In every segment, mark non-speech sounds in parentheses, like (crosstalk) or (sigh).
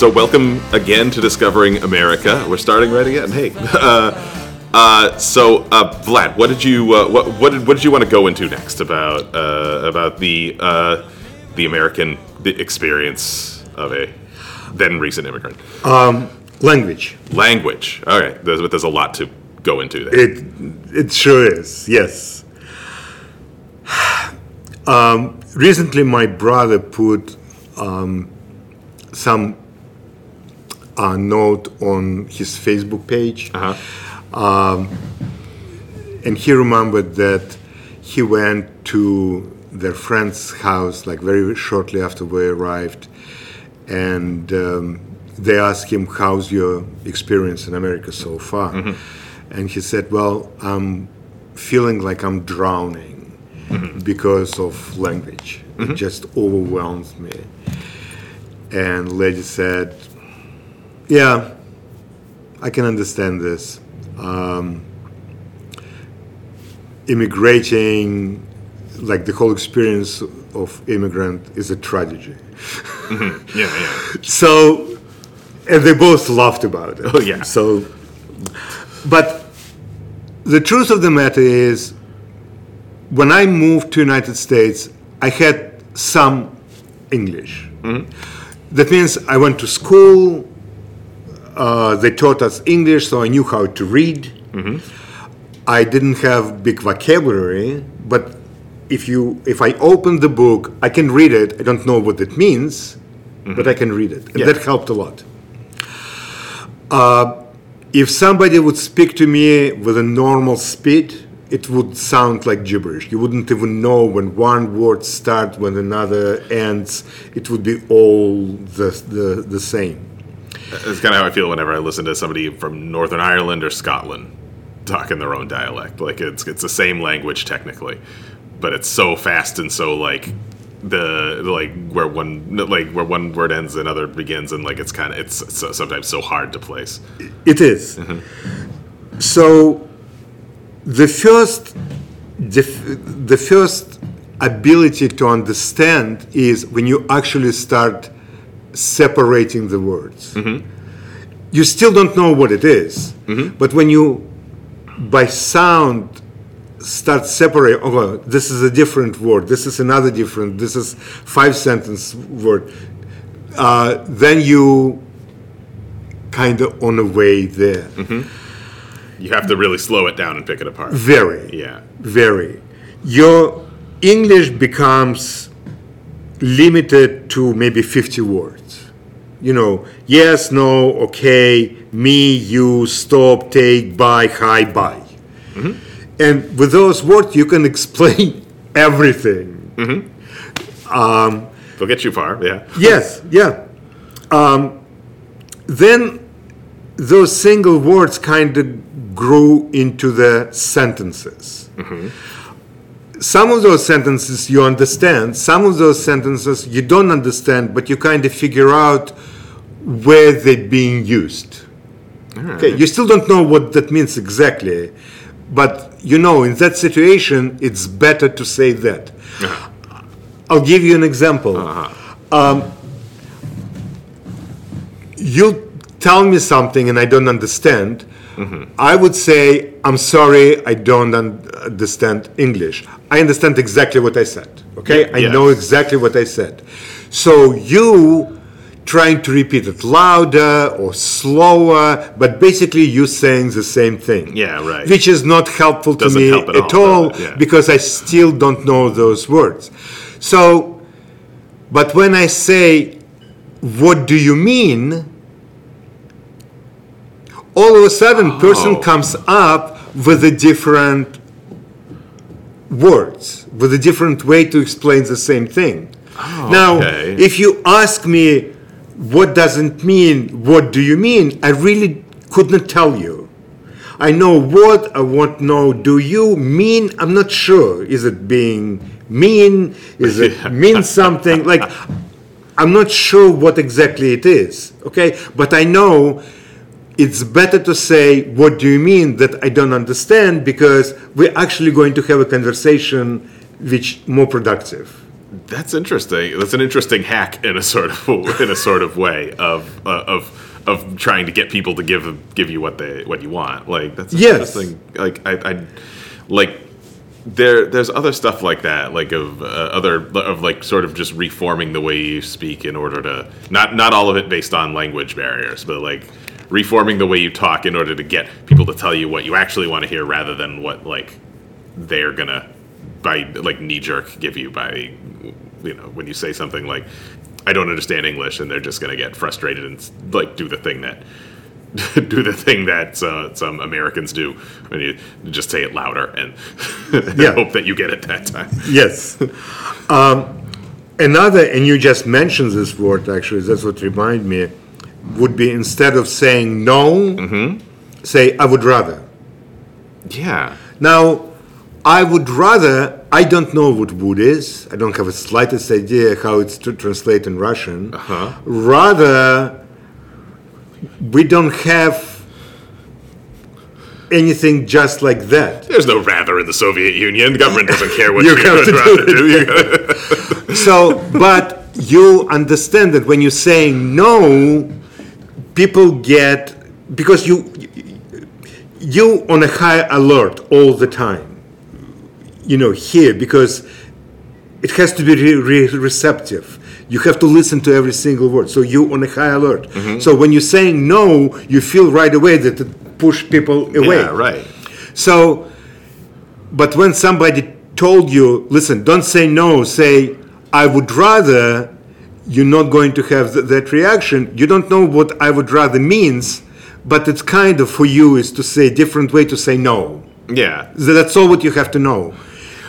So, welcome again to Discovering America. We're starting right again. Hey, (laughs) uh, uh, so uh, Vlad, what did you uh, what what did, what did you want to go into next about uh, about the uh, the American the experience of a then recent immigrant Language. language? All right, there's, but there's a lot to go into there. It it sure is. Yes. (sighs) Um, recently, my brother put um, some uh, note on his Facebook page, Uh-huh. and he remembered that he went to their friend's house like very shortly after we arrived, and um, they asked him, "How's your experience in America so far?" And he said, "Well, I'm feeling like I'm drowning because of language. It just overwhelms me." And lady said, "Yeah, I can understand this." Um, immigrating, like the whole experience of immigrant is a tragedy. Mm-hmm. yeah, yeah. (laughs) So, and they both laughed about it. Oh, yeah. So, but the truth of the matter is, when I moved to United States, I had some English. Mm-hmm. That means I went to school. Uh, they taught us English, so I knew how to read. I didn't have big vocabulary, but if you if I open the book, I can read it. I don't know what it means, but I can read it, and Yeah. that helped a lot. Uh, if somebody would speak to me with a normal speed, it would sound like gibberish. You wouldn't even know when one word starts, when another ends. It would be all the the, the same. It's kind of how I feel whenever I listen to somebody from Northern Ireland or Scotland talk in their own dialect. Like it's it's the same language technically, but it's so fast and so like the like where one like where one word ends and another begins and like it's kind of it's, so sometimes so hard to place. It is. Mm-hmm. So the first the, the first ability to understand is when you actually start separating the words. Mm-hmm. You still don't know what it is, mm-hmm. but when you by sound start separating, oh this is a different word this is another different this is five sentence word uh, then you kind of on a way there mm-hmm. You have to really slow it down and pick it apart. very Yeah. very your english becomes limited to maybe 50 words. You know yes no okay me you stop take buy hi bye mm-hmm. and with those words you can (laughs) explain everything. Mm-hmm. Um, They'll get you far. Yeah. (laughs) yes yeah. Um, then those single words kind of grew into the sentences mm-hmm. Some of those sentences you understand some of those sentences you don't understand but you kind of figure out where they're being used. Okay you still don't know what that means exactly but you know in that situation it's better to say that. I'll give you an example. Um, you tell me something and i don't understand Mm-hmm. I would say, I'm sorry, I don't un- understand English. I understand exactly what I said. Okay? I Yes. know exactly what I said. So you trying to repeat it louder or slower, but basically you saying the same thing. Yeah, right. Which is not helpful to Doesn't me help at at all, all. Yeah. because I still don't know those words. So, but when I say, what do you mean? All of a sudden, person Oh. comes up with a different words, with a different way to explain the same thing. Oh, now, okay. if you ask me, what doesn't mean? What do you mean? I really could not tell you. I know what, I want know, do you mean? I'm not sure. Is it being mean? Is it mean something? Like, (laughs) I'm not sure what exactly it is, okay? But I know it's better to say, what do you mean that I don't understand? Because we're actually going to have a conversation which more productive. That's interesting. That's an interesting hack in a sort of (laughs) in a sort of way of uh, of of trying to get people to give give you what they what you want. Like that's Yes. interesting. Like I, I like there there's other stuff like that like of uh, other of like sort of just reforming the way you speak in order to not not all of it based on language barriers but like reforming the way you talk in order to get people to tell you what you actually want to hear rather than what like they're gonna by like knee jerk give you by you know when you say something like I don't understand English and they're just gonna get frustrated and like do the thing that (laughs) do the thing that uh, some Americans do when you just say it louder and, (laughs) Yeah. hope that you get it that time. Yes. um, another, and you just mentioned this word actually, that's what remind me, would be instead of saying no, say I would rather. Yeah. Now, I would rather, I don't know what would is, I don't have a slightest idea how it's to translate in Russian. Uh-huh. Rather, we don't have anything just like that. There's no rather in the Soviet Union. The government (laughs) doesn't care what You you, have to rather do do. (laughs) So, but you understand that when you're saying no, people get because you you on a high alert all the time. You know here because it has to be re- re- receptive. You have to listen to every single word. So you on a high alert. Mm-hmm. So when you're saying no, you feel right away that it push people away. yeah, right. So, but when somebody told you, listen, don't say no, say, I would rather, you're not going to have th- that reaction. You don't know what I would rather means, but it's kind of for you is to say different way to say no. Yeah. So That's all what you have to know.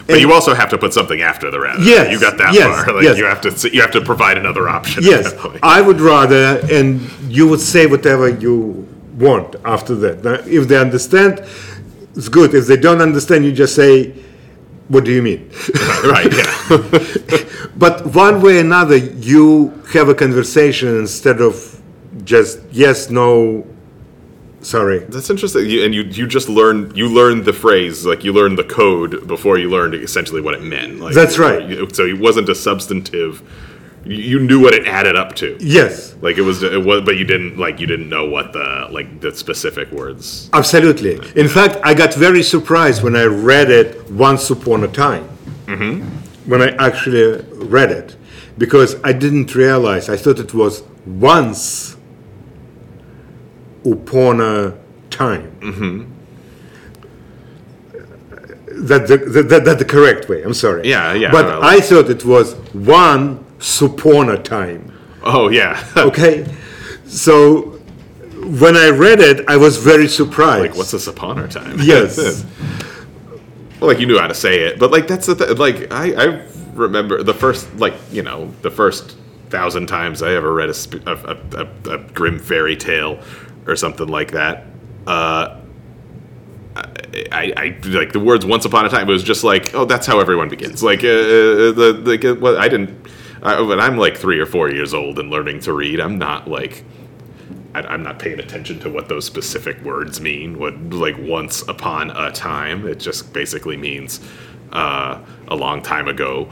But you also have to put something after the rather. Yes, You got that yes, far. (laughs) Like yes. you have to you have to provide another option. Yes, at that point. I would rather, and you would say whatever you want after that. Now, if they understand, it's good. If they don't understand, you just say, what do you mean? right, yeah. (laughs) But one way or another, you have a conversation instead of just yes, no, sorry. That's interesting. You, and you you just learned you learned the phrase like you learned the code before you learned essentially what it meant. Like, That's right. you- so it wasn't a substantive. You knew what it added up to. Yes, Like it was, it was, but you didn't like you didn't know what the like the specific words. absolutely. In fact, I got very surprised when I read it once upon a time. Mm-hmm. When I actually read it, because I didn't realize, I thought it was once upon a time. Mm-hmm. That the, that, that, the correct way. I'm sorry. Yeah, yeah, But no, no. I thought it was one upon a time. Oh yeah, (laughs) Okay, so when I read it, I was very surprised. like what's a upon our time? (laughs) Yes. well, like you knew how to say it, but like that's the th- like I I remember the first like you know the first thousand times I ever read a sp- a, a, a, Grimm fairy tale or something like that. Uh, I, I like the words "once upon a time." It was just like, oh, that's how everyone begins. Like, uh, the like, uh, well, I didn't. I, when I'm like three or four years old and learning to read, I'm not like, I, I'm not paying attention to what those specific words mean. What like "once upon a time"? It just basically means uh, a long time ago.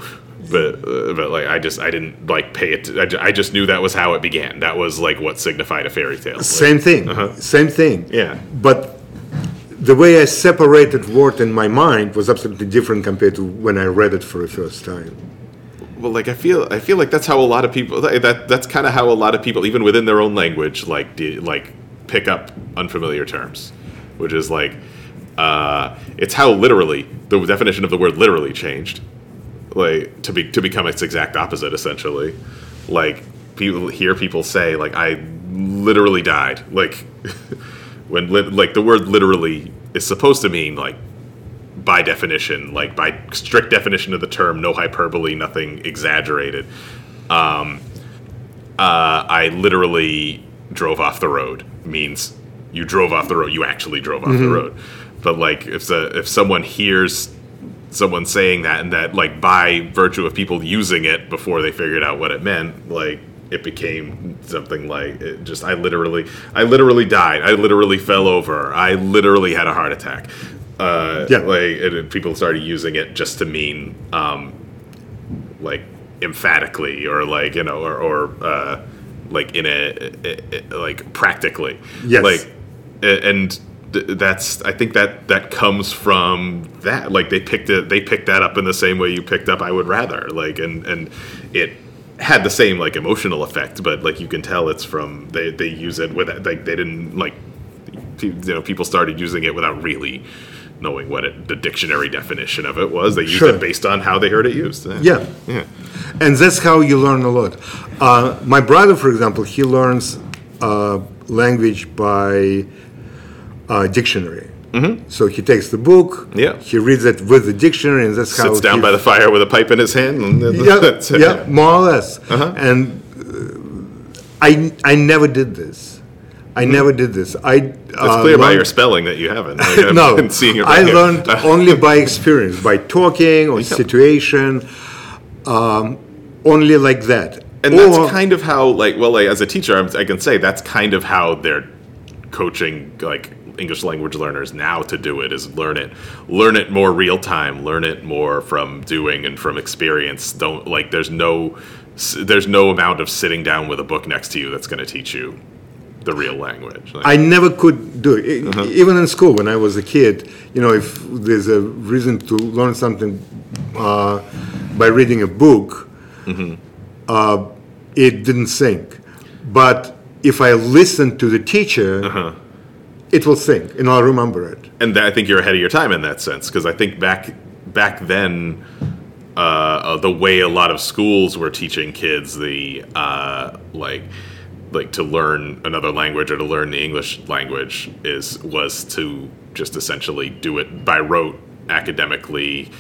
But uh, but like I just I didn't like pay it. I, ju- I just knew that was how it began. That was like what signified a fairy tale. Like, Same thing. Same thing. Uh-huh. Yeah. But the way I separated word in my mind was absolutely different compared to when I read it for the first time. Well, like I feel, I feel like that's how a lot of people. That that's kind of how a lot of people, even within their own language, like de, like pick up unfamiliar terms, which is like, uh, it's how literally the definition of the word literally changed, like to be to become its exact opposite, essentially. Like people hear people say, like I literally died, like (laughs) when lit, like the word literally is supposed to mean like by definition, like by strict definition of the term, no hyperbole, nothing exaggerated. Um, uh, I literally drove off the road means you drove off the road. You actually drove off the road. But like if the, if someone hears someone saying that and that like by virtue of people using it before they figured out what it meant, like it became something like it just I literally I literally died. I literally fell over. I literally had a heart attack. Uh, Yeah. like then people started using it just to mean um, like emphatically or like you know or, or uh, like in a, a- a- like practically Yes. like and th- that's I think that that comes from that like they picked it they picked that up in the same way you picked up I would rather like and and it had the same like emotional effect but like you can tell it's from they they use it with like they didn't like you know people started using it without really knowing what it, the dictionary definition of it was they used Sure. it based on how they heard it used Yeah. yeah And that's how you learn a lot. Uh, my brother, for example, he learns uh, language by uh, dictionary. Mm-hmm. So he takes the book, Yeah. he reads it with the dictionary, and that's how sits down he, by the fire with a pipe in his hand and yeah, (laughs) yeah, more or less. Uh-huh. And uh, I, I never did this. I never did this. I. it's Mm-hmm. clear by your spelling that you haven't (laughs) like, no, been seeing I here. learned (laughs) only by experience, by talking or situation, um, only like that. And that's kind of how, like, well, like, as a teacher, I'm, I can say that's kind of how they're coaching, like, English language learners now to do it is learn it, learn it more real time, learn it more from doing and from experience. Don't like, there's no, there's no amount of sitting down with a book next to you that's going to teach you the real language. Like, I never could do it. Uh-huh. Even in school, when I was a kid, you know, if there's a reason to learn something uh, by reading a book, Mm-hmm. uh, it didn't sink. But if I listen to the teacher, Uh-huh. it will sink, and I'll remember it. and I think you're ahead of your time in that sense because I think back back then, uh, uh, the way a lot of schools were teaching kids the uh, like like to learn another language or to learn the English language is was to just essentially do it by rote academically.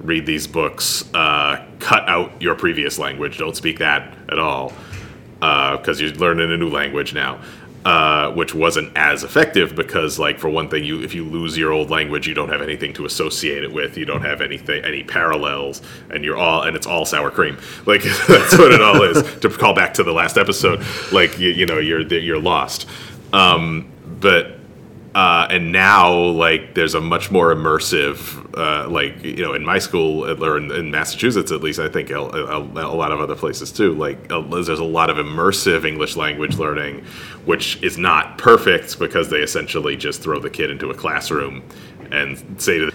Read these books, uh, cut out your previous language. Don't speak that at all because you're learning a new language now, uh, which wasn't as effective because, like, for one thing, you if you lose your old language, you don't have anything to associate it with. You don't have anything, any parallels, and you're all and it's all sour cream. Like (laughs) that's what it all is. To call back to the last episode, like you, you know, you're you're lost. Um, but uh, and now like there's a much more immersive uh, like you know in my school or in, in massachusetts at least i think a, a, a lot of other places too. Like uh, there's a lot of immersive english language learning which is not perfect because they essentially just throw the kid into a classroom and say to the,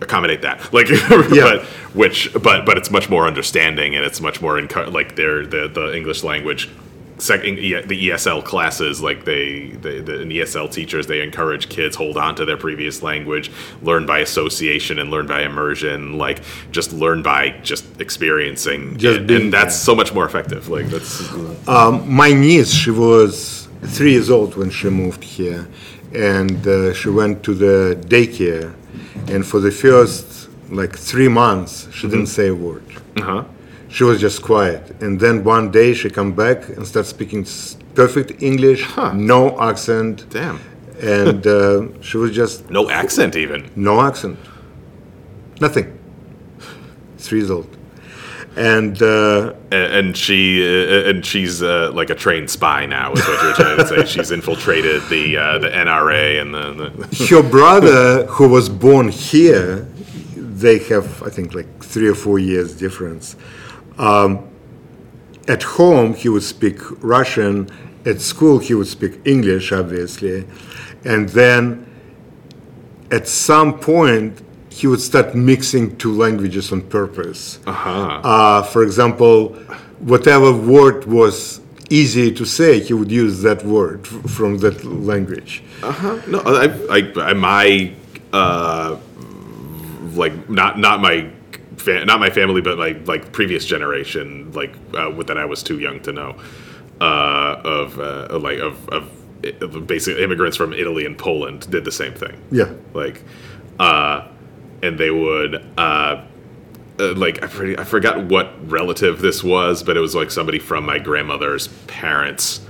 accommodate that. Like (laughs) but which but but it's much more understanding and it's much more encu- like they're the the english language second the ESL classes like they, they the, the ESL teachers they encourage kids hold on to their previous language learn by association and learn by immersion like just learn by just experiencing Just it. being and that's so much more effective like that's My niece, she was three years old when she moved here, and uh, she went to the daycare, and for the first like three months, she didn't say a word. uh-huh She was just quiet, and then one day she come back and start speaking perfect English, no accent, damn. And uh, she was just (laughs) no accent even. No accent, nothing. Three years old, and. Uh, and, and she uh, and she's uh, like a trained spy now is what you're trying to say. She's infiltrated the uh, the NRA and the, the (laughs) her brother, who was born here, they have, I think, like three or four years difference. Um, at home, he would speak Russian. At school, he would speak English, obviously. And then at some point, he would start mixing two languages on purpose. Uh, for example, whatever word was easy to say, he would use that word f- from that language. No, I, I, I my, uh, like not not my, fa- not my family, but like like previous generation, like uh, that I was too young to know, uh, of uh, like of, of of basically immigrants from Italy and Poland did the same thing. Yeah. like, uh, and they would. Uh, uh, like I, pretty, I forgot what relative this was, but it was like somebody from my grandmother's parents'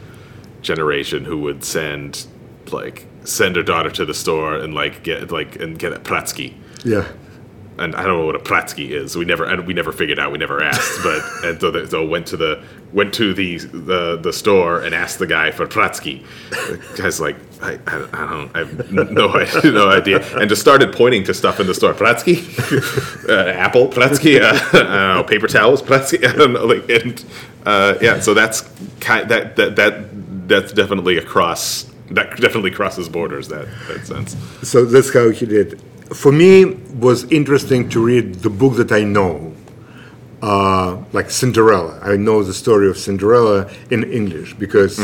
generation who would send like send her daughter to the store and like get like and get a Pratsky. Yeah. And I don't know what a Pratsky is. We never, and we never figured out. We never asked. But (laughs) and so, the, so went to the went to the, the the store and asked the guy for Pratsky. The guy's like, I, I, I don't, I have no, (laughs) no idea, and just started pointing to stuff in the store. Pratsky, (laughs) uh, Apple, Pratsky, uh, know, paper towels, Pratsky. I don't know, like, and uh, yeah. So that's kind that that that that's definitely across. That definitely crosses borders. That that sense. So that's how he did. For me, was interesting to read the book that I know, uh, like Cinderella. I know the story of Cinderella in English because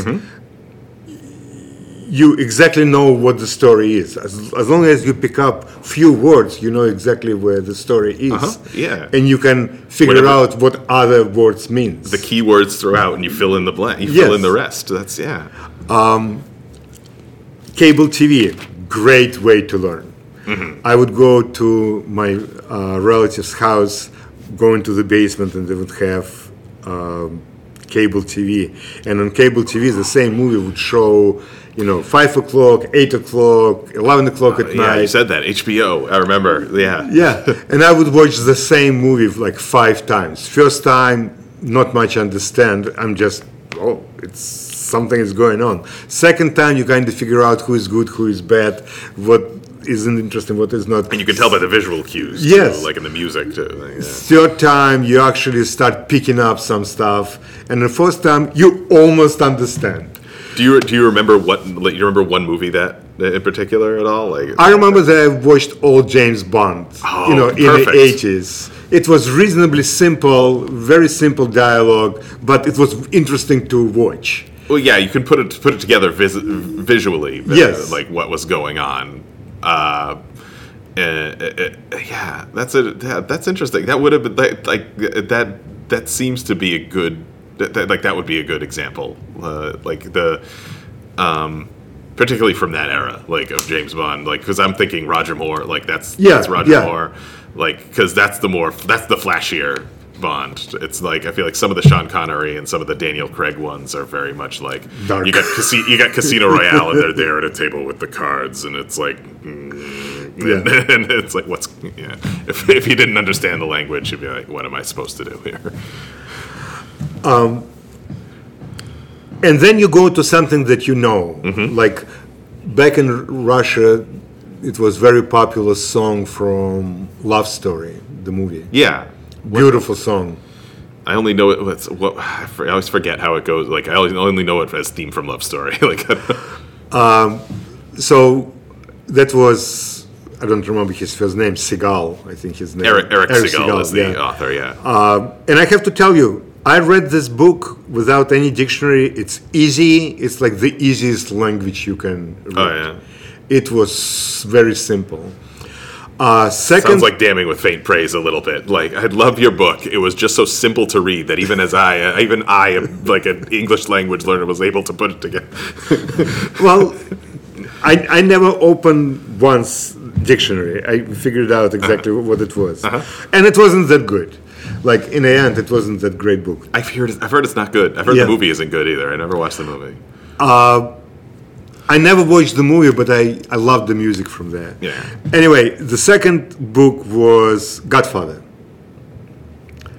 you exactly know what the story is. As, as long as you pick up few words, you know exactly where the story is. Uh-huh, yeah. And you can figure Whatever- out what other words means. the keywords throughout and you fill in the blank you Yes. fill in the rest that's yeah cable TV, great way to learn. I would go to my uh, relative's house, go into the basement, and they would have um, cable TV. And on cable TV, the same movie would show, you know, five o'clock, eight o'clock, eleven o'clock at yeah night. you said that hbo i remember yeah Yeah, and I would watch the same movie like five times. First time, not much understand. I'm just, oh, it's something is going on. Second time, you kind of figure out who is good, who is bad, what isn't interesting, what is not. and you can tell by the visual cues too, Yes. like in the music too yeah. Third time, you actually start picking up some stuff, and the first time, you almost understand. do you do you remember what like, you remember one movie that in particular at all like I remember that I watched all James Bond, you know, in the eighties. It was reasonably simple, very simple dialogue, but it was interesting to watch. well yeah you can put it put it together vis- visually uh, Yes. like what was going on uh uh, yeah, that's a that, that's interesting. That would have been like, like that. That seems to be a good that, that- like that would be a good example. Uh, like the um, particularly from that era, like of James Bond. Like because I'm thinking Roger Moore. Like that's Yeah, that's Roger yeah. Moore. Like because that's the more that's the flashier Bond. It's like I feel like some of the Sean Connery and some of the Daniel Craig ones are very much like Dark. you got Casi- you got Casino Royale and they're there at a table with the cards and it's like. mm, Yeah. (laughs) and it's like, what's yeah? If, if you didn't understand the language, you'd be like, what am I supposed to do here? Um, And then you go to something that you know, Mm-hmm. like back in Russia, it was very popular song from Love Story, the movie. Yeah, Beautiful song. I only know it. What's what? I always forget how it goes. Like I only know it as theme from Love Story. (laughs) like (laughs) So that was I don't remember his first name, Segal, I think his name. Erich Erich, Segal, is the yeah. author. Yeah. Um, and I have to tell you, I read this book without any dictionary. It's easy. It's like the easiest language you can read. oh yeah. It was very simple. Uh, second, Sounds like damning with faint praise a little bit. Like I love your book. It was just so simple to read that even as I, uh, even I, like an English language learner, was able to put it together. (laughs) well, I, I never opened once dictionary. I figured out uh-huh. exactly what it was, uh-huh. and it wasn't that good. Like in the end, it wasn't that great book. I've heard. I've heard it's not good. I've heard Yeah. the movie isn't good either. I never watched the movie. Uh, I never watched the movie, but I, I loved the music from there. Yeah. Anyway, the second book was Godfather.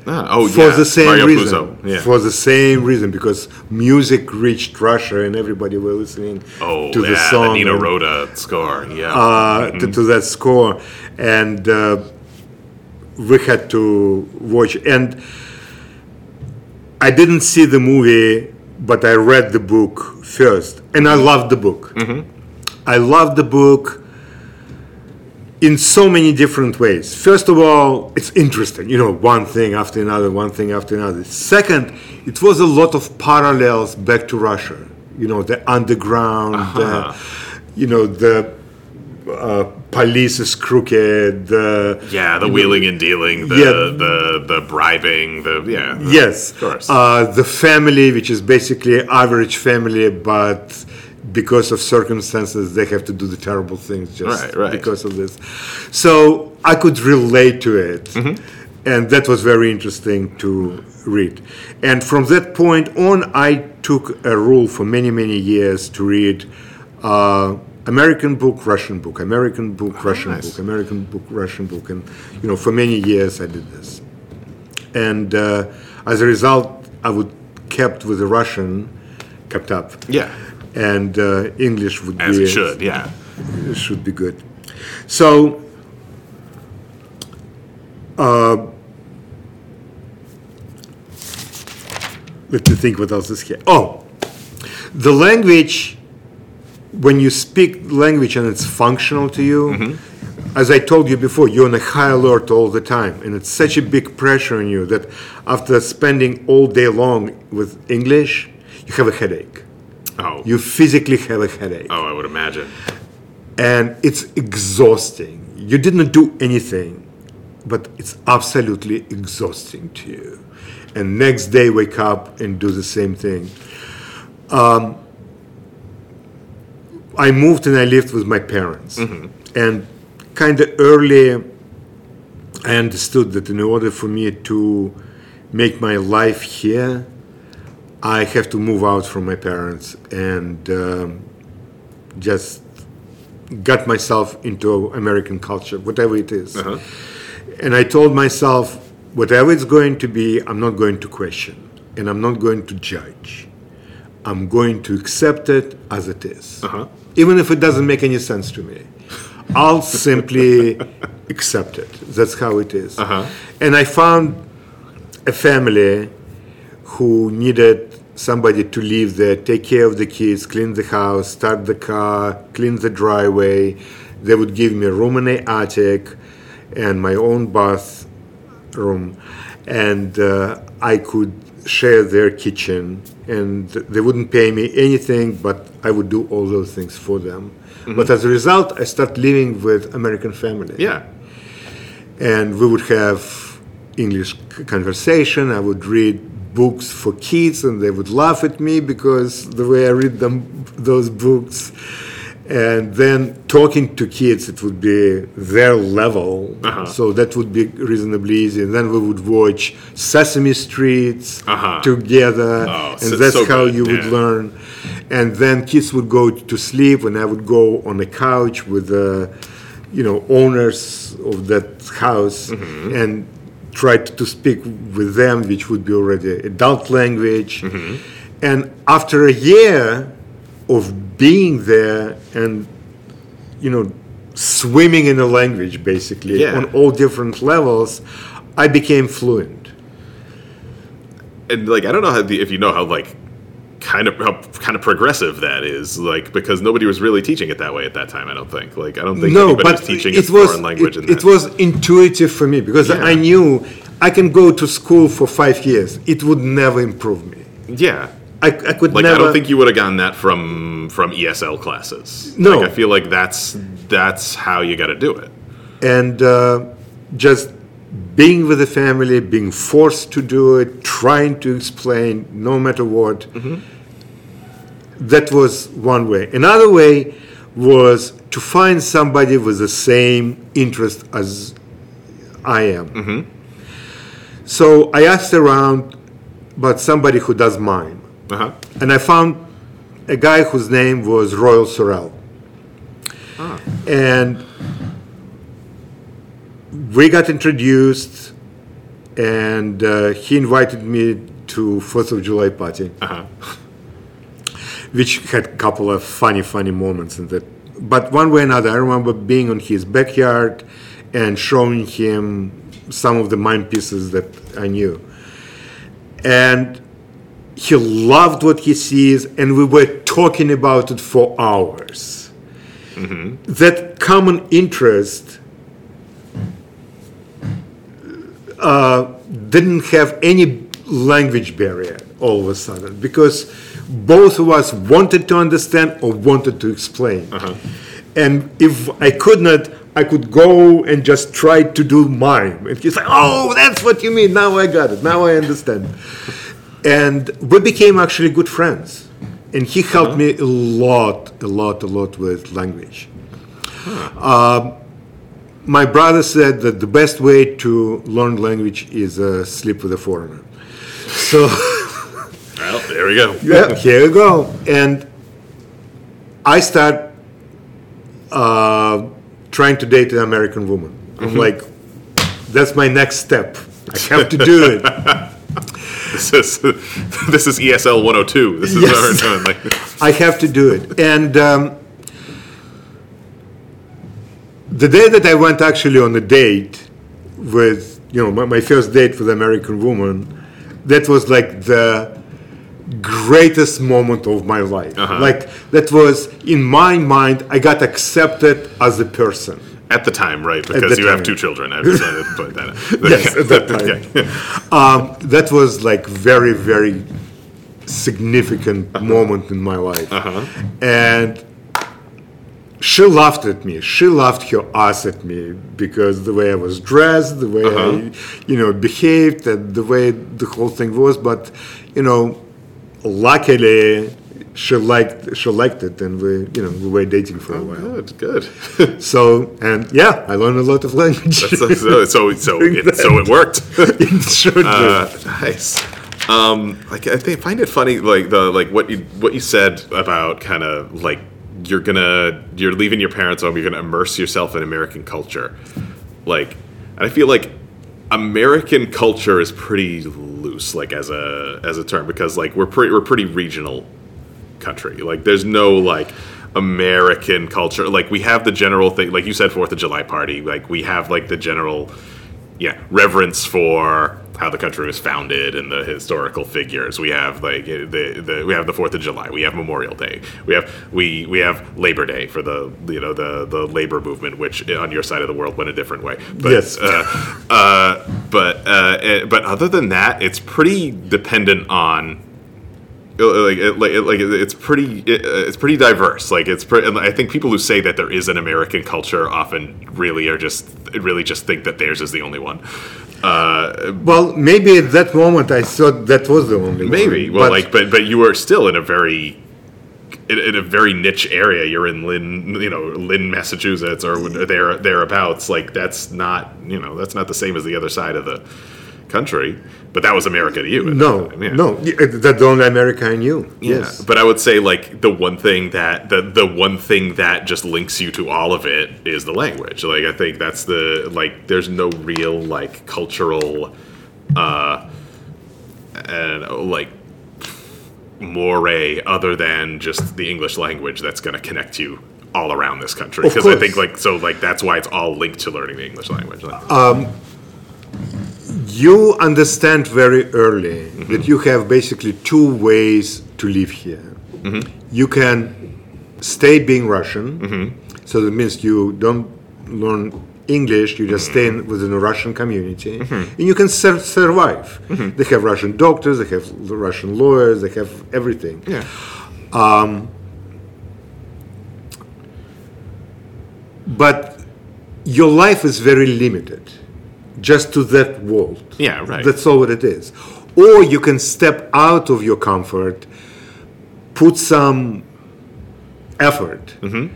Ah, oh For yeah, the same Mario reason. Yeah. For the same reason, because music reached Russia and everybody were listening oh to yeah, the song. Nino and- Rota score. Yeah. uh, to, to that score, and uh, we had to watch. And I didn't see the movie, but I read the book first, and I loved the book. I loved the book in so many different ways. First of all, it's interesting, you know, one thing after another, one thing after another. Second, it was a lot of parallels back to Russia. You know, the underground, Uh-huh. you know, the uh, police is crooked. The, yeah, the wheeling and dealing, the Yeah. the the bribing, the yeah. the- yes, of course. Uh, the family, which is basically average family, but because of circumstances, they have to do the terrible things just Right, right. because of this. So I could relate to it, Mm-hmm. and that was very interesting to read. And from that point on, I took a rule for many, many years to read uh, American book, Russian book, American book, Russian nice. book, American book, Russian book, and you know, for many years I did this. And uh, as a result, I would kept with the Russian, kept up, Yeah. and uh, English would As be it should, yeah. should be good. So, uh, let me think what else is here. Oh, the language, when you speak language and it's functional to you, as I told you before, you're on a high alert all the time, and it's such a big pressure on you that after spending all day long with English, you have a headache. Oh. You physically have a headache oh, I would imagine. and it's exhausting. You didn't do anything, but it's absolutely exhausting to you. And next day, wake up and do the same thing. Um, I moved and I lived with my parents, mm-hmm. and kind of early, I understood that in order for me to make my life here, I have to move out from my parents and um, just got myself into American culture, whatever it is. Uh-huh. And I told myself, whatever it's going to be, I'm not going to question and I'm not going to judge. I'm going to accept it as it is. Uh-huh. Even if it doesn't make any sense to me. I'll simply (laughs) accept it. That's how it is. And I found a family who needed somebody to live there, take care of the kids, clean the house, start the car, clean the driveway. They would give me a room in the attic and my own bathroom, and uh, I could share their kitchen. And they wouldn't pay me anything, but I would do all those things for them. Mm-hmm. But as a result, I started living with American family Yeah. and we would have English conversation. I would read books for kids, and they would laugh at me because the way I read them those books. And then talking to kids, it would be their level, Uh-huh. so that would be reasonably easy. And then we would watch Sesame Streets Uh-huh. together, Oh, and so- that's so how good, you would learn. And then kids would go to sleep, and I would go on the couch with the, you know, owners of that house Mm-hmm. and try to, to speak with them, which would be already adult language. Mm-hmm. And after a year of being there and, you know, swimming in the language basically Yeah. on all different levels, I became fluent. and like I don't know how the, if you know how like kind of how kind of progressive that is like because nobody was really teaching it that way at that time I don't think like I don't think no, anybody but was teaching it a was foreign language it, it was intuitive for me because Yeah. I knew I can go to school for five years. It would never improve me. yeah I, I could like never. I don't think you would have gotten that from from ESL classes No. like, I feel like that's that's how you got to do it and uh, just being with the family, being forced to do it, trying to explain, no matter what. That was one way. Another way was to find somebody with the same interest as I am. So I asked around about somebody who does mime, uh-huh. And I found a guy whose name was Royal Sorrell. And we got introduced, and uh, he invited me to Fourth of July party, uh-huh. Which had a couple of funny, funny moments in that. But one way or another, I remember being on his backyard and showing him some of the mime pieces that I knew, and he loved what he sees, and we were talking about it for hours. That common interest uh, didn't have any language barrier all of a sudden because both of us wanted to understand or wanted to explain. And if I could not, I could go and just try to do mime. And he's like, oh, that's what you mean. Now I got it. Now I understand. And we became actually good friends. And he helped me a lot, a lot, a lot with language. Um, my brother said that the best way to learn language is uh, sleep with a foreigner. So (laughs) well there we go yeah, here we go. And I start uh, trying to date an American woman. I'm like, that's my next step. I have to do it. (laughs) This is (laughs) this is ESL 102. This is Yes. what we're doing. Like, I have to do it. And um, the day that I went actually on a date with, you know, my, my first date with an American woman, that was like the greatest moment of my life. Uh-huh. Like that was in my mind, I got accepted as a person. At the time, right? Because you have two children. I decided to put that. (laughs) Yes, at that (laughs) time. Okay. Um, that was like very, very significant moment in my life. Uh-huh. And she laughed at me. She laughed her ass at me because the way I was dressed, the way Uh-huh. I, you know, behaved, and the way the whole thing was. But, you know, luckily she liked she liked it, and we, you know, we were dating for a while. Good, good. (laughs) So, and yeah, I learned a lot of language. so, so, so, so, it, (laughs) so it worked. (laughs) it sure did. Uh, nice. Um, like I think find it funny, like the like what you what you said about kind of like you're gonna you're leaving your parents home, you're gonna immerse yourself in American culture. Like, and I feel like American culture is pretty loose, like as a as a term, because like we're pretty we're pretty regional country. Like there's no like American culture. Like we have the general thing, like you said, Fourth of July party. Like we have like the general, yeah, reverence for how the country was founded and the historical figures. We have like the, the we have the Fourth of July. We have Memorial Day. We have we we have Labor Day for the you know the the labor movement, which on your side of the world went a different way. But, Yes. Uh, uh, but uh, eh, but other than that, it's pretty dependent on like it, like, it, like it's pretty it, uh, it's pretty diverse. Like it's pretty, i think people who say that there is an american culture often really are just really just think that theirs is the only one. Uh Well, maybe at that moment I thought that was the only one. maybe. Well but like but but you are still in a very in, in a very niche area. You're in lynn you know lynn massachusetts or there thereabouts. Like that's not you know that's not the same as the other side of the country but that was america to you no, yeah. no, y- that's the only America I knew. Yeah, Yes, but I would say like the one thing that the the one thing that just links you to all of it is the language. Like I think that's the like there's no real like cultural uh and uh, like moray other than just the English language that's going to connect you all around this country because I think like so like that's why it's all linked to learning the English language. Like, you understand very early Mm-hmm. that you have basically two ways to live here. Mm-hmm. You can stay being Russian, Mm-hmm. so that means you don't learn English, you just stay Mm-hmm. in, within a Russian community, and you can sur- survive. Mm-hmm. They have Russian doctors, they have Russian lawyers, they have everything. yeah. but your life is very limited just to that world. Yeah, right. That's all what it is. Or you can step out of your comfort, put some effort, Mm-hmm.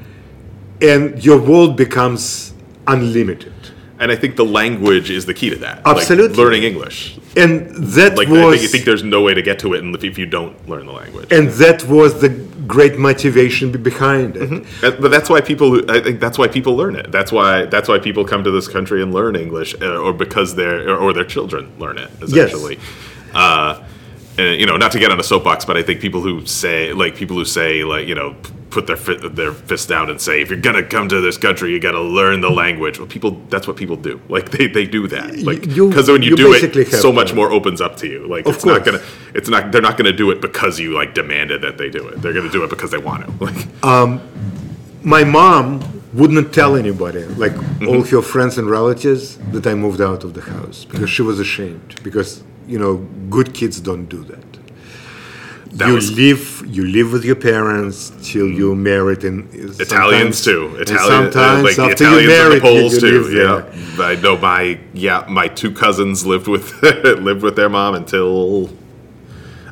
and your world becomes unlimited. And I think the language is the key to that. Absolutely. Like learning English. And that Like I was think, you think there's no way to get to it if you don't learn the language. and that was the great motivation behind it. That- But that's why people. I think that's why people learn it. That's why. That's why people come to this country and learn English, uh, or because their or, their children learn it. Essentially, uh, and you know, not to get on a soapbox, but I think people who say, like, people who say, like, you know, put their fi- their fist down and say, if you're gonna come to this country, you got to learn the language. Well, people, that's what people do. Like, they, they do that. Like, because when you, you do it, so much more opens up to you. Like, Of it's not course. gonna, it's not. They're not gonna do it because you like demanded that they do it. They're gonna do it because they want to. (laughs) Like. My mom wouldn't tell anybody, like Mm-hmm. all her friends and relatives, that I moved out of the house because she was ashamed. Because you know, good kids don't do that. That you was- live, you live with your parents till you married, and Italians too. and Italian, uh, sometimes like after Italians you married, the Poles you, you too. live there. Yeah, I know my yeah my two cousins lived with (laughs) lived with their mom until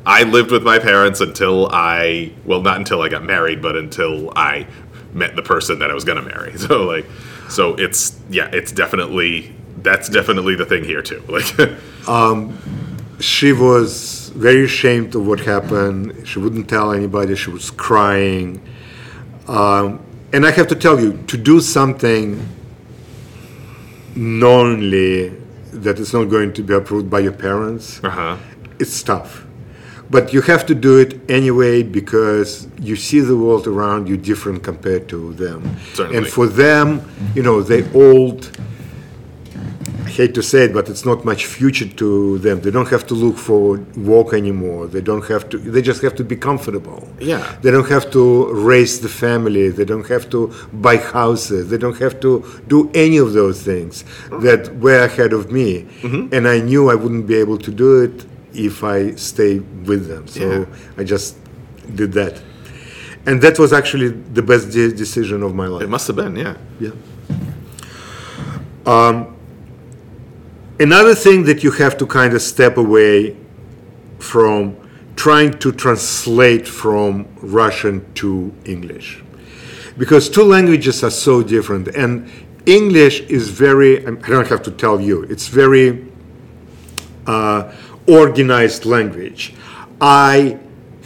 I lived with my parents until I well not until I got married, but until I met the person that I was gonna marry. (laughs) So like, so it's yeah, it's definitely that's definitely the thing here too. Like, (laughs) um, she was very ashamed of what happened. She wouldn't tell anybody. She was crying. Um, and I have to tell you, to do something knowingly that is not going to be approved by your parents, Uh huh. it's tough. But you have to do it anyway because you see the world around you different compared to them. Certainly. And for them, you know, they old, hate to say it, but it's not much future to them. They don't have to look for work anymore. They don't have to, they just have to be comfortable. Yeah. They don't have to raise the family. They don't have to buy houses. They don't have to do any of those things that were ahead of me. Mm-hmm. And I knew I wouldn't be able to do it if I stay with them. So Yeah. I just did that. And that was actually the best de- decision of my life. It must have been, yeah. Yeah. Um, another thing that you have to kind of step away from trying to translate from Russian to English. Because two languages are so different. And English is very, I don't have to tell you, it's very uh, organized language. I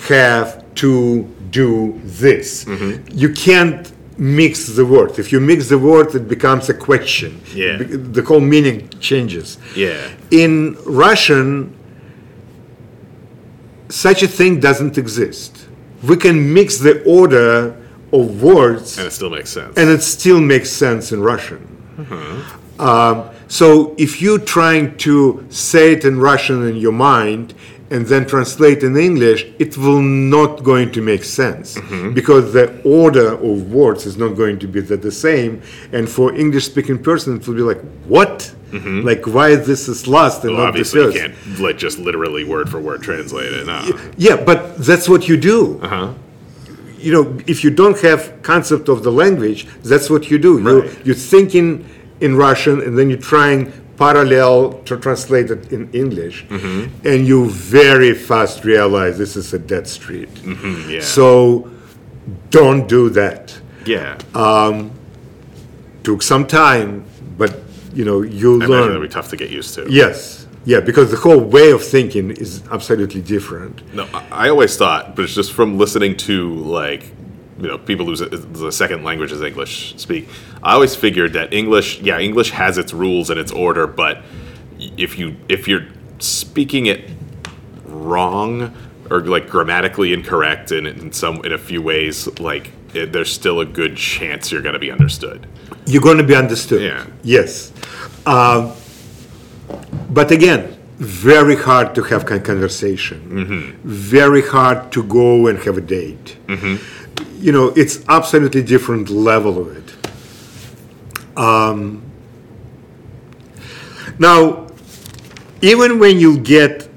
have to do this. You can't mix the word. If you mix the word, it becomes a question. Yeah. The whole meaning changes. Yeah. In Russian, such a thing doesn't exist. We can mix the order of words And it still makes sense. and it still makes sense in Russian. Um, so if you're trying to say it in Russian in your mind and then translate in English, it will not going to make sense because the order of words is not going to be the, the same. And for English-speaking person, it will be like, what? Like why this is last and well, not the obviously, you can't like just literally word for word translate it. No. Yeah, but that's what you do. Uh-huh. You know, if you don't have concept of the language, that's what you do. You you're thinking in Russian and then you're trying parallel to translate it in English, Mm-hmm. and you very fast realize this is a dead street. Mm, yeah. So don't do that. yeah. Took some time, but you know you I learn. that'd be tough to get used to. Yes, yeah, because the whole way of thinking is absolutely different. No, I always thought, but it's just from listening to like, you know, people whose the second language is English speak. I always figured that English, yeah, English has its rules and its order, but if you if you're speaking it wrong or like grammatically incorrect in in some in a few ways, like it, there's still a good chance you're going to be understood. You're going to be understood. Yeah. Yes. Um, but again, very hard to have con- conversation. Mm-hmm. Very hard to go and have a date. Mm-hmm. You know, it's absolutely different level of it. Um, now, even when you get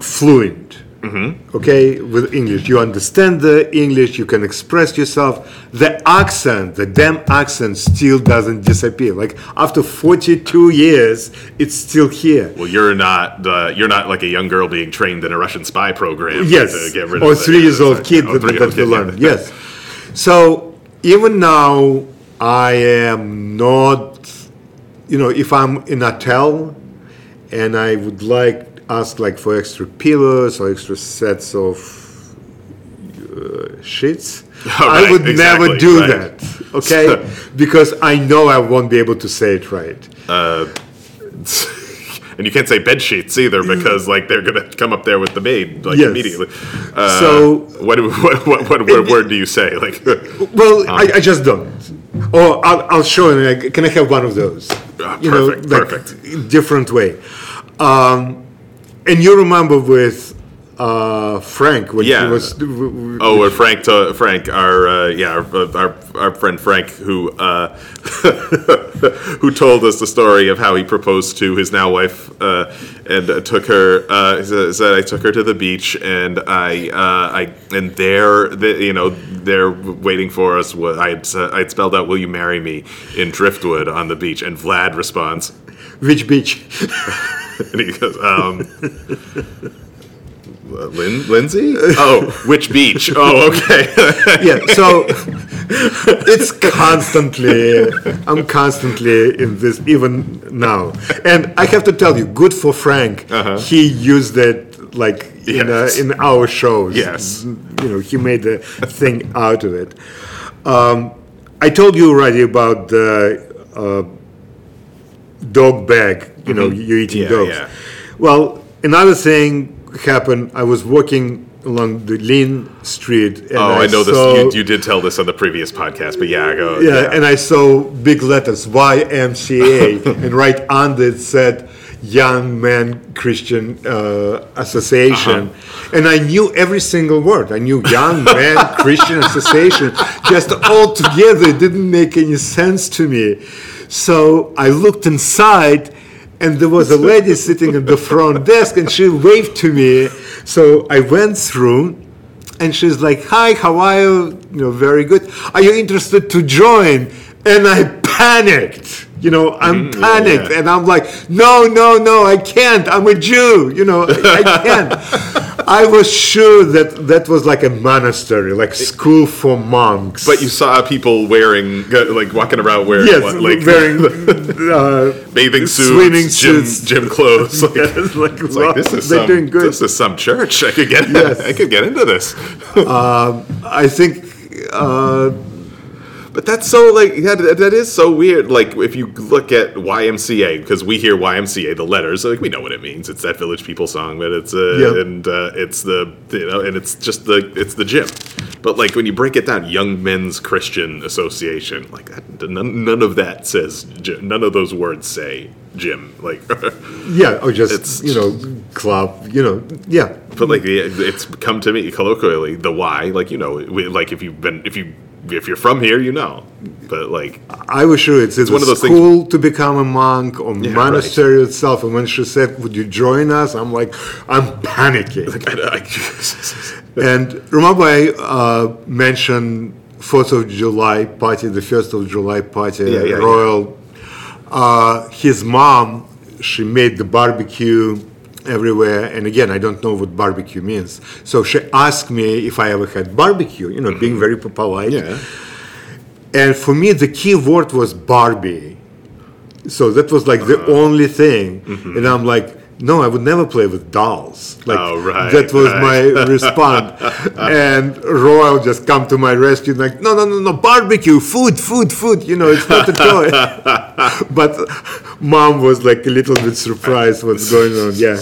fluent, Mm-hmm. okay, with English, you understand the English, you can express yourself. The accent, the damn accent, still doesn't disappear. Like after 42 years, it's still here. Well, you're not uh, you're not like a young girl being trained in a Russian spy program. Yes, to get rid or three years old kid that, that will learn. Yes. So even now, I am not, you know, if I'm in a hotel and I would like ask like for extra pillows or extra sets of uh, sheets, (laughs) Oh, I right, would never do right. that. (laughs) Okay, because I know I won't be able to say it right. (laughs) and you can't say bed sheets either because like they're gonna come up there with the maid like Yes. immediately. Uh, So- what, what what what, what word do you say? Like Well, I, I just don't. Or I'll, I'll show you. Like, can I have one of those? You perfect, know, like, perfect. Different way. Um, and you remember with uh, Frank when Yeah. he was. oh, or Frank to, Frank our uh, yeah our, our our friend Frank who uh, (laughs) who told us the story of how he proposed to his now wife uh, and uh, took her uh, he said I took her to the beach and I uh, I and there the, you know there waiting for us was I had, I had spelled out will you marry me in driftwood on the beach and Vlad responds Which beach? (laughs) and he goes um. (laughs) Lin- Lindsay? Oh, which beach? Oh, okay. (laughs) yeah. So it's constantly. I'm constantly in this even now, and I have to tell you, good for Frank. He used it like in, Uh-huh. Yes. uh, in our shows. Yes. You know, he made a thing out of it. I told you already about the uh, dog bag. You know, you're eating Yeah, dogs. yeah. Well, another thing happened. I was walking along the Lean Street. And Oh, I, know saw, this. You, you did tell this on the previous podcast, but yeah, go. Yeah, and I saw big letters YMCA, (laughs) and right under it said Young Men Christian uh, Association, Uh-huh. and I knew every single word. I knew Young Men (laughs) Christian Association, just all together. It didn't make any sense to me. So I looked inside. And there was a lady (laughs) sitting at the front desk, and she waved to me. So I went through, and she's like, "Hi, how are you? You know, very good. Are you interested to join?" And I panicked. You know, I'm Mm, panicked, yeah. and I'm like, "No, no, no, I can't. I'm a Jew. You know, I, I can't." (laughs) I was sure that that was like a monastery, like school for monks. But you saw people wearing, like, walking around wearing, yes, what, like, wearing (laughs) uh, bathing suits, swimming gym, suits. gym clothes. Like, Yes, like, like this is they're some, doing good. this is some church. I could get, Yes. (laughs) I could get into this. I think. Uh, But that's so like that, that is so weird. Like if you look at YMCA, because we hear YMCA, the letters, like we know what it means. It's that Village People song, but it's uh, Yeah. and uh, it's the you know, and it's just the it's the gym. But like when you break it down, Young Men's Christian Association, like that, none, none of that says gym. None of those words say gym. Like, (laughs) yeah, or just It's- you know, club. You know, yeah. but like the- it's come to me colloquially the why. Like you know, we- like if you've been if you if you're from here, you know. But like I was sure it's, it's one of those things- school to become a monk or Yeah, monastery itself. And when she said, "Would you join us?" I'm like, I'm panicking. (laughs) I, I, and remember, I uh, mentioned Fourth of July party, the First of July party, yeah, yeah. Royal. Uh, his mom, she made the barbecue everywhere. And again, I don't know what barbecue means. So she asked me if I ever had barbecue. You know, being very polite. yeah. And for me, the key word was Barbie. So that was like the Uh-huh. only thing. Mm-hmm. And I'm like, no, I would never play with dolls. Like Oh, right, that was right. my response. (laughs) and Royal just come to my rescue, like, no, no, no, no, barbecue, food, food, food. You know, it's not a toy. (laughs) but mom was like a little bit surprised what's going on. Yeah,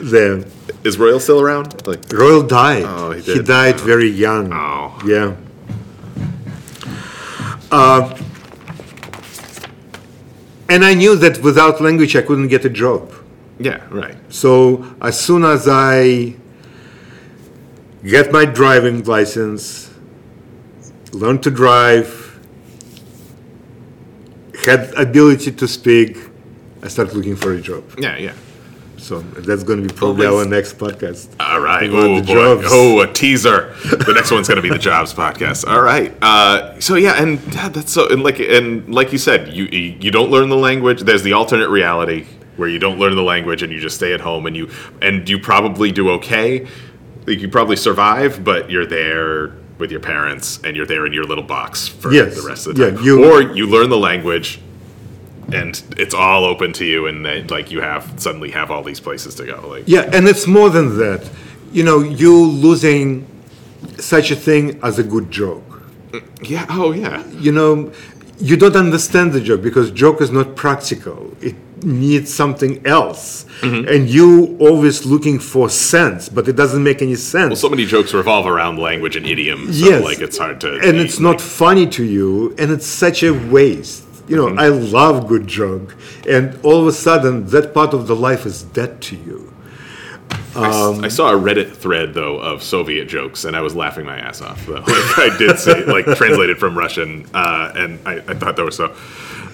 there. Is Royal still around? Like, Royal died. Oh, he he died very young. Oh. Yeah. Uh, and I knew that without language I couldn't get a job. yeah, right. So as soon as I get my driving license, learn to drive, had ability to speak, I started looking for a job. Yeah, yeah. So that's going to be probably our next podcast. All right. Oh boy. Oh, a teaser. The next one's going to be the jobs podcast. All right. Uh, so yeah, and yeah, that's so and like and like you said, you you don't learn the language. There's the alternate reality where you don't learn the language and you just stay at home and you and you probably do okay. Like you probably survive, but you're there with your parents and you're there in your little box for Yes. the rest of the Yeah, time. you- or you learn the language and it's all open to you and then like you have suddenly have all these places to go like Yeah, and it's more than that. You know, you losing such a thing as a good joke. yeah oh yeah You know, you don't understand the joke because joke is not practical. It needs something else. Mm-hmm. And you always looking for sense, but it doesn't make any sense. Well, so many jokes revolve around language and idiom, so yes. like it's hard to. and it's not funny to you, and it's such a waste. You know, I love good joke, and all of a sudden, that part of the life is dead to you. I, s- I saw a Reddit thread though of Soviet jokes, and I was laughing my ass off. Though (laughs) like, I did say, like translated from Russian, uh, and I, I thought that was so.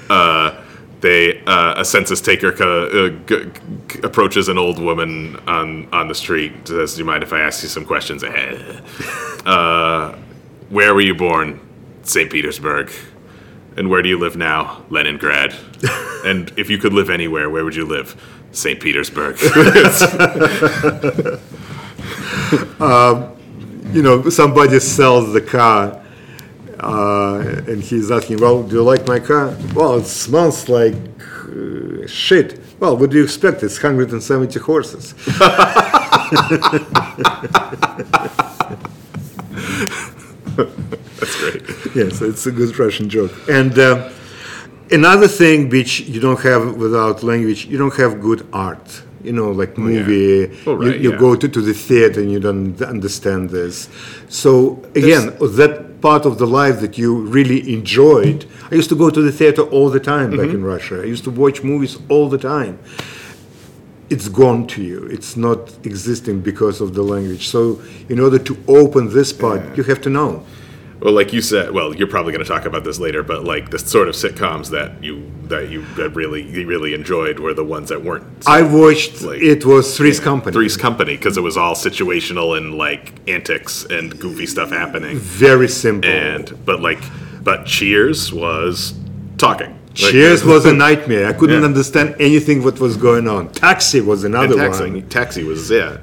Uh, they uh, a census taker co- uh, g- g- approaches an old woman on on the street. Says, "Do you mind if I ask you some questions?" (laughs) Uh, where were you born? St. Petersburg. And where do you live now? Leningrad. (laughs) and if you could live anywhere, where would you live? St. Petersburg. (laughs) you know, somebody sells the car, uh, and he's asking, "Well, do you like my car?" Well, it smells like uh, shit. Well, what do you expect? It's 170 horses. (laughs) That's great. yes, it's a good Russian joke. And uh, another thing which you don't have without language, you don't have good art. You know, like movie. Oh, right, you you yeah. go to, to the theater and you don't understand this. So again, that part of the life that you really enjoyed. I used to go to the theater all the time back Mm-hmm. in Russia. I used to watch movies all the time. It's gone to you. It's not existing because of the language. So, in order to open this part, you have to know. Well, like you said, well, you're probably going to talk about this later, but like the sort of sitcoms that you that you that really you really enjoyed were the ones that weren't. I watched. Like- it was Three's Company. Three's Company because it was all situational and like antics and goofy stuff happening. Very simple. And but like, but Cheers was talking. Cheers uh, was a nightmare. I couldn't Yeah. understand anything what was going on. Taxi was another taxi, one. taxi was yeah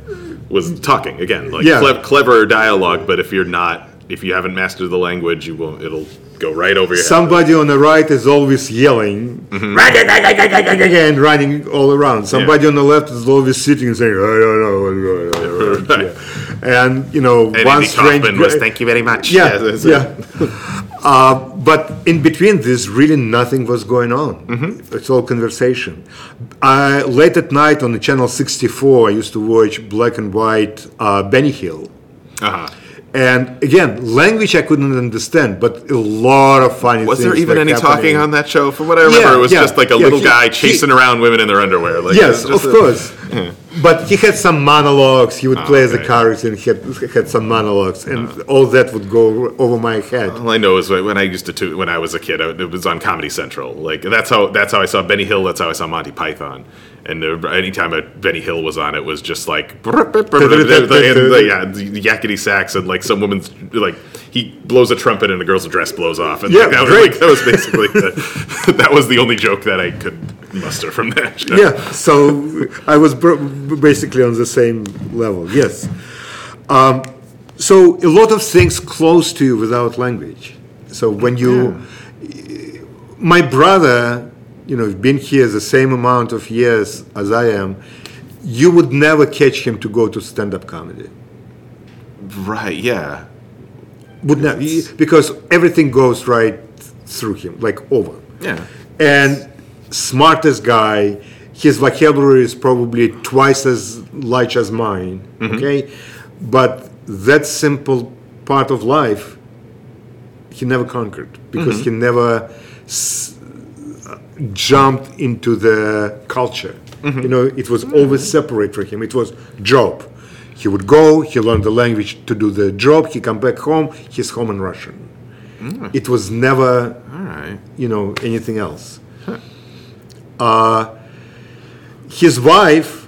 was talking again like Yeah. clev- clever dialogue. But if you're not, if you haven't mastered the language, you won't. It'll go right over your head. Somebody on the right is always yelling and running all around. Somebody on the left is always sitting and saying, I don't know what's going on. Yeah. And, you know, And one Andy strange Kaufman was thank you very much. Yeah, yeah. Uh, but in between this, really nothing was going on. Mm-hmm. It's all conversation. Uh, late at night on the channel 64, I used to watch black and white uh, Benny Hill. Uh-huh. And again, language I couldn't understand, but a lot of funny Was there even any happening. talking on that show? From what I remember, Yeah, it was yeah, just like a yeah, little he- guy he- chasing around women in their underwear. Like, Yes, of a- course. (laughs) But he had some monologues. He would play as a character and he had, had some monologues, and all that would go over my head. All I know is when I used to when I was a kid, I- it was on Comedy Central. Like that's how that's how I saw Benny Hill. That's how I saw Monty Python. And uh, anytime a Benny Hill was on, it was just like (laughs) yeah, the yakety sax and like some woman's like he blows a trumpet and a girl's dress blows off. And Yeah, like, that, was, like, that was basically the, (laughs) that was the only joke that I could (laughs) muster from that. (laughs) Show. Yeah, so I was basically on the same level. Yes. Um, so a lot of things close to you without language. So when you, my brother, you know, been here the same amount of years as I am, you would never catch him to go to stand-up comedy. Right. Yeah. Would not because everything goes right through him, like over. Yeah. And smartest guy, his vocabulary is probably twice as large as mine. Mm-hmm. Okay, but that simple part of life, he never conquered because mm-hmm. he never s- jumped into the culture. Mm-hmm. You know, it was always separate for him. It was job. He would go, he learned the language to do the job, he come back home, he's home in Russian. Mm. It was never, All right. you know, anything else. Uh, his wife,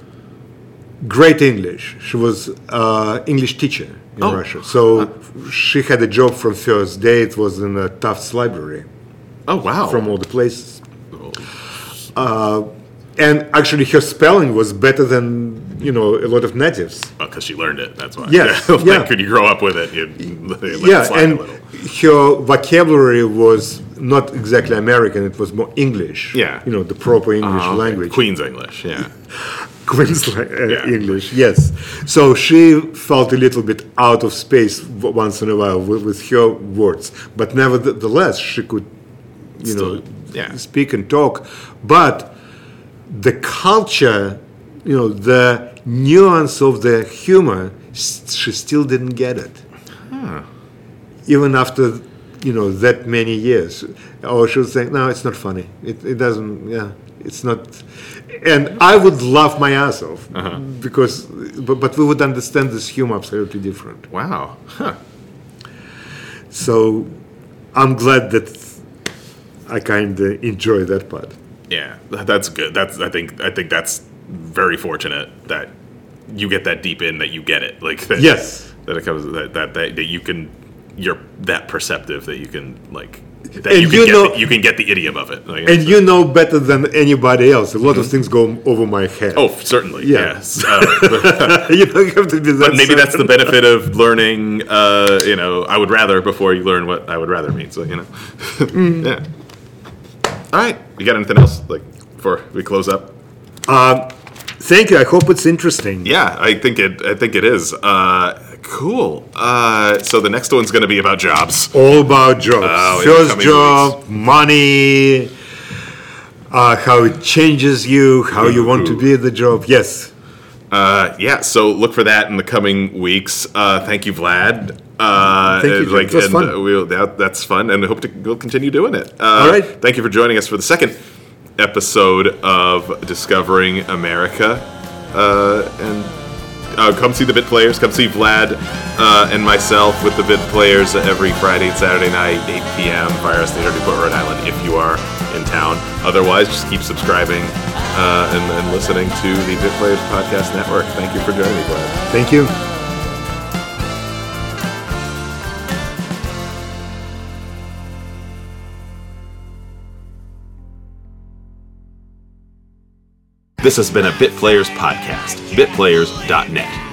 great English. She was uh, English teacher in Oh. Russia. So she had a job from first day. It was in a Tufts library Oh wow. from all the places. Uh, and actually, her spelling was better than you know a lot of natives. because she learned it. That's why. Yes, Yeah. (laughs) like, yeah. Could you grow up with it? (laughs) Yeah, slide and her vocabulary was not exactly American. It was more English. Yeah. you know the proper English Oh, okay. language. Queen's English. Yeah. (laughs) Queen's uh, Yeah. English, yes. So she felt a little bit out of space w- once in a while with, with her words, but nevertheless she could, you know, yeah. speak and talk. But the culture, you know, the nuance of the humor, she still didn't get it. Even after, you know, that many years, or she would say, "No, it's not funny. It, it doesn't. Yeah, it's not." And I would laugh my ass off uh-huh. because, but, but we would understand this humor absolutely different. Wow. Huh. So I'm glad that I kind of enjoy that part. Yeah, that's good. That's I think I think that's very fortunate that you get that deep in that you get it. Like that, Yes. that it comes that that, that, that you can you're that perceptive that you can like that And you can you get know- the, you can get the idiom of it. Like, And you know better than anybody else. A lot of things go over my head. oh, certainly. Yeah. Yes. Uh, (laughs) (laughs) you don't have to be that. but maybe that's the benefit of (laughs) learning. Uh, you know, I would rather before you learn what I would rather means. So you know. Mm. yeah. All right. You got anything else like before we close up? Thank you. I hope it's interesting. Yeah, I think it. I think it is. Uh, Cool. Uh, so the next one's going to be about jobs. All about jobs. The First job, money, uh, how it changes you, how you want to be at the job. Yes. Uh, yeah, so look for that in the coming weeks. Uh, thank you, Vlad. Uh, Thank you, and, Jim. It and, fun. uh, we'll, that, that's fun, and I hope to we'll continue doing it. Uh, All right. Thank you for joining us for the second episode of Discovering America. Uh, and uh, come see the Bit Players. Come see Vlad uh, and myself with the Bit Players every Friday and Saturday night, 8 p.m. Fire Station, Newport, Rhode Island, if you are in town. Otherwise, just keep subscribing uh, and, and listening to the Bit Players Podcast Network. Thank you for joining me, Vlad. Thank you. This has been a Bit Players podcast. Bitplayers.net.